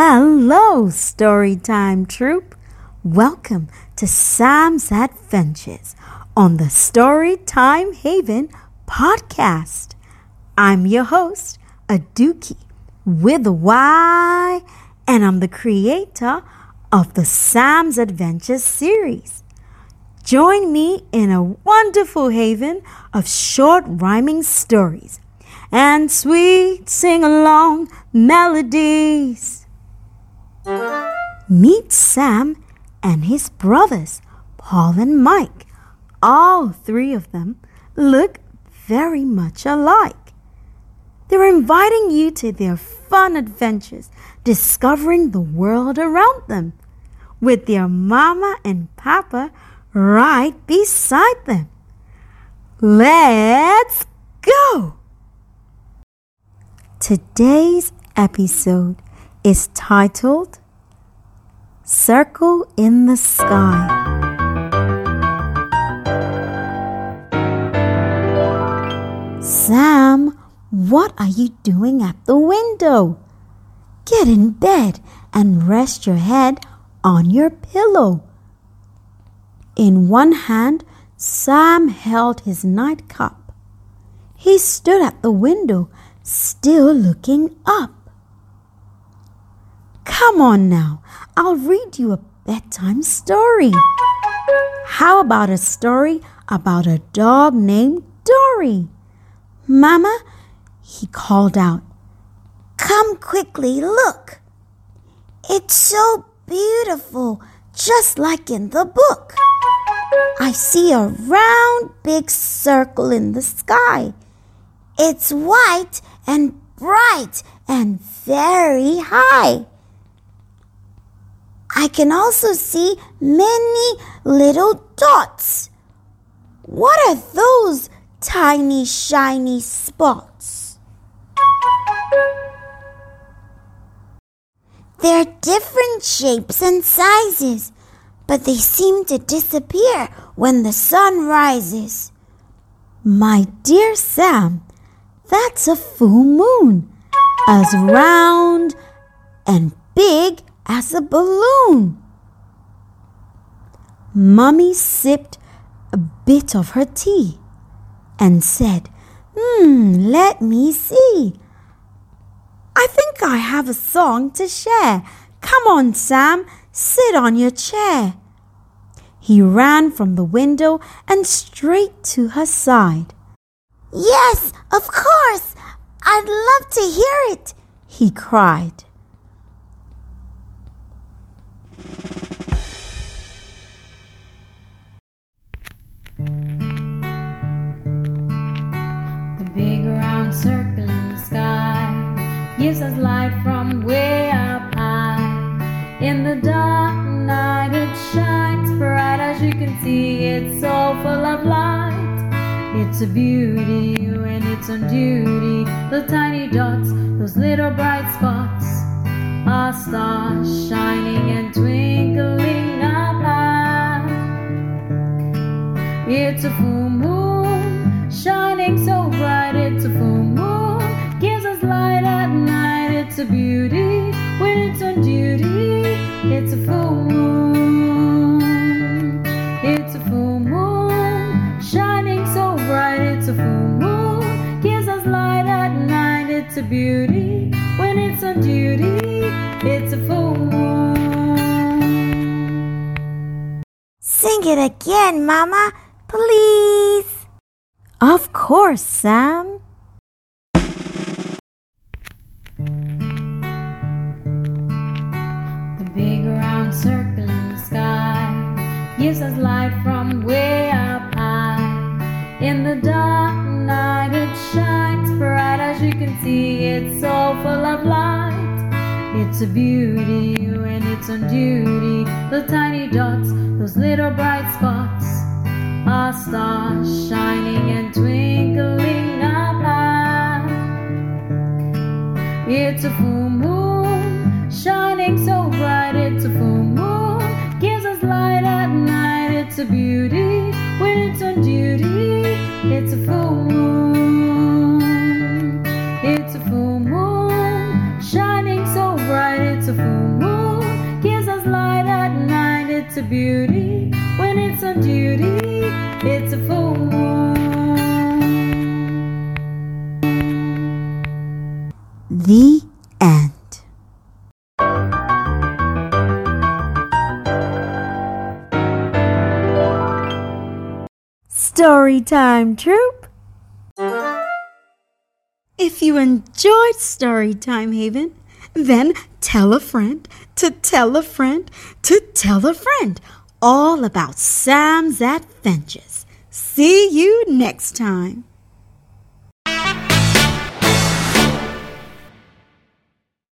Hello, Storytime Troop. Welcome to Sam's Adventures on the Storytime Haven podcast. I'm your host, Aduky, with a Y, and I'm the creator of the Sam's Adventures series. Join me in a wonderful haven of short rhyming stories and sweet sing along melodies. Meet Sam and his brothers, Paul and Mike. All three of them look very much alike. They're inviting you to their fun adventures, discovering the world around them, with their mama and papa right beside them. Let's go! Today's episode is titled Circle in the Sky. Sam, what are you doing at the window? Get in bed and rest your head on your pillow. In one hand, Sam held his nightcap. He stood at the window still looking up. Come on now, I'll read you a bedtime story. How about a story about a dog named Dory? Mama, he called out, come quickly, look. It's so beautiful, just like in the book. I see a round big circle in the sky. It's white and bright and very high. I can also see many little dots. What are those tiny shiny spots? They're different shapes and sizes, but they seem to disappear when the sun rises. My dear Sam, that's a full moon, as round and big as a balloon. Mummy sipped a bit of her tea and said, Hmm, let me see. I think I have a song to share. Come on, Sam, sit on your chair. He ran from the window and straight to her side. Yes, of course. I'd love to hear it, he cried. Round circle in the sky gives us light from way up high. In the dark night, it shines bright as you can see. It's so full of light. It's a beauty when it's on duty. The tiny dots, those little bright spots, are stars shining and It's a beauty when it's on duty. It's a full moon. It's a full moon shining so bright. It's a full moon gives us light at night. It's a beauty when it's on duty. It's a full moon. Sing it again, Mama, please. Of course, Sam. The sky gives us light from way up high. In the dark night, it shines bright as you can see. It's so full of light. It's a beauty when it's on duty. The tiny dots, those little bright spots, are stars shining and It's a beauty when it's on duty. It's a full moon. It's a full moon shining so bright. It's a full moon gives us light at night. It's a beauty when it's on duty. It's a full moon. The Story time, troop. If you enjoyed Story Time Haven, then tell a friend to tell a friend to tell a friend all about Sam's adventures. See you next time.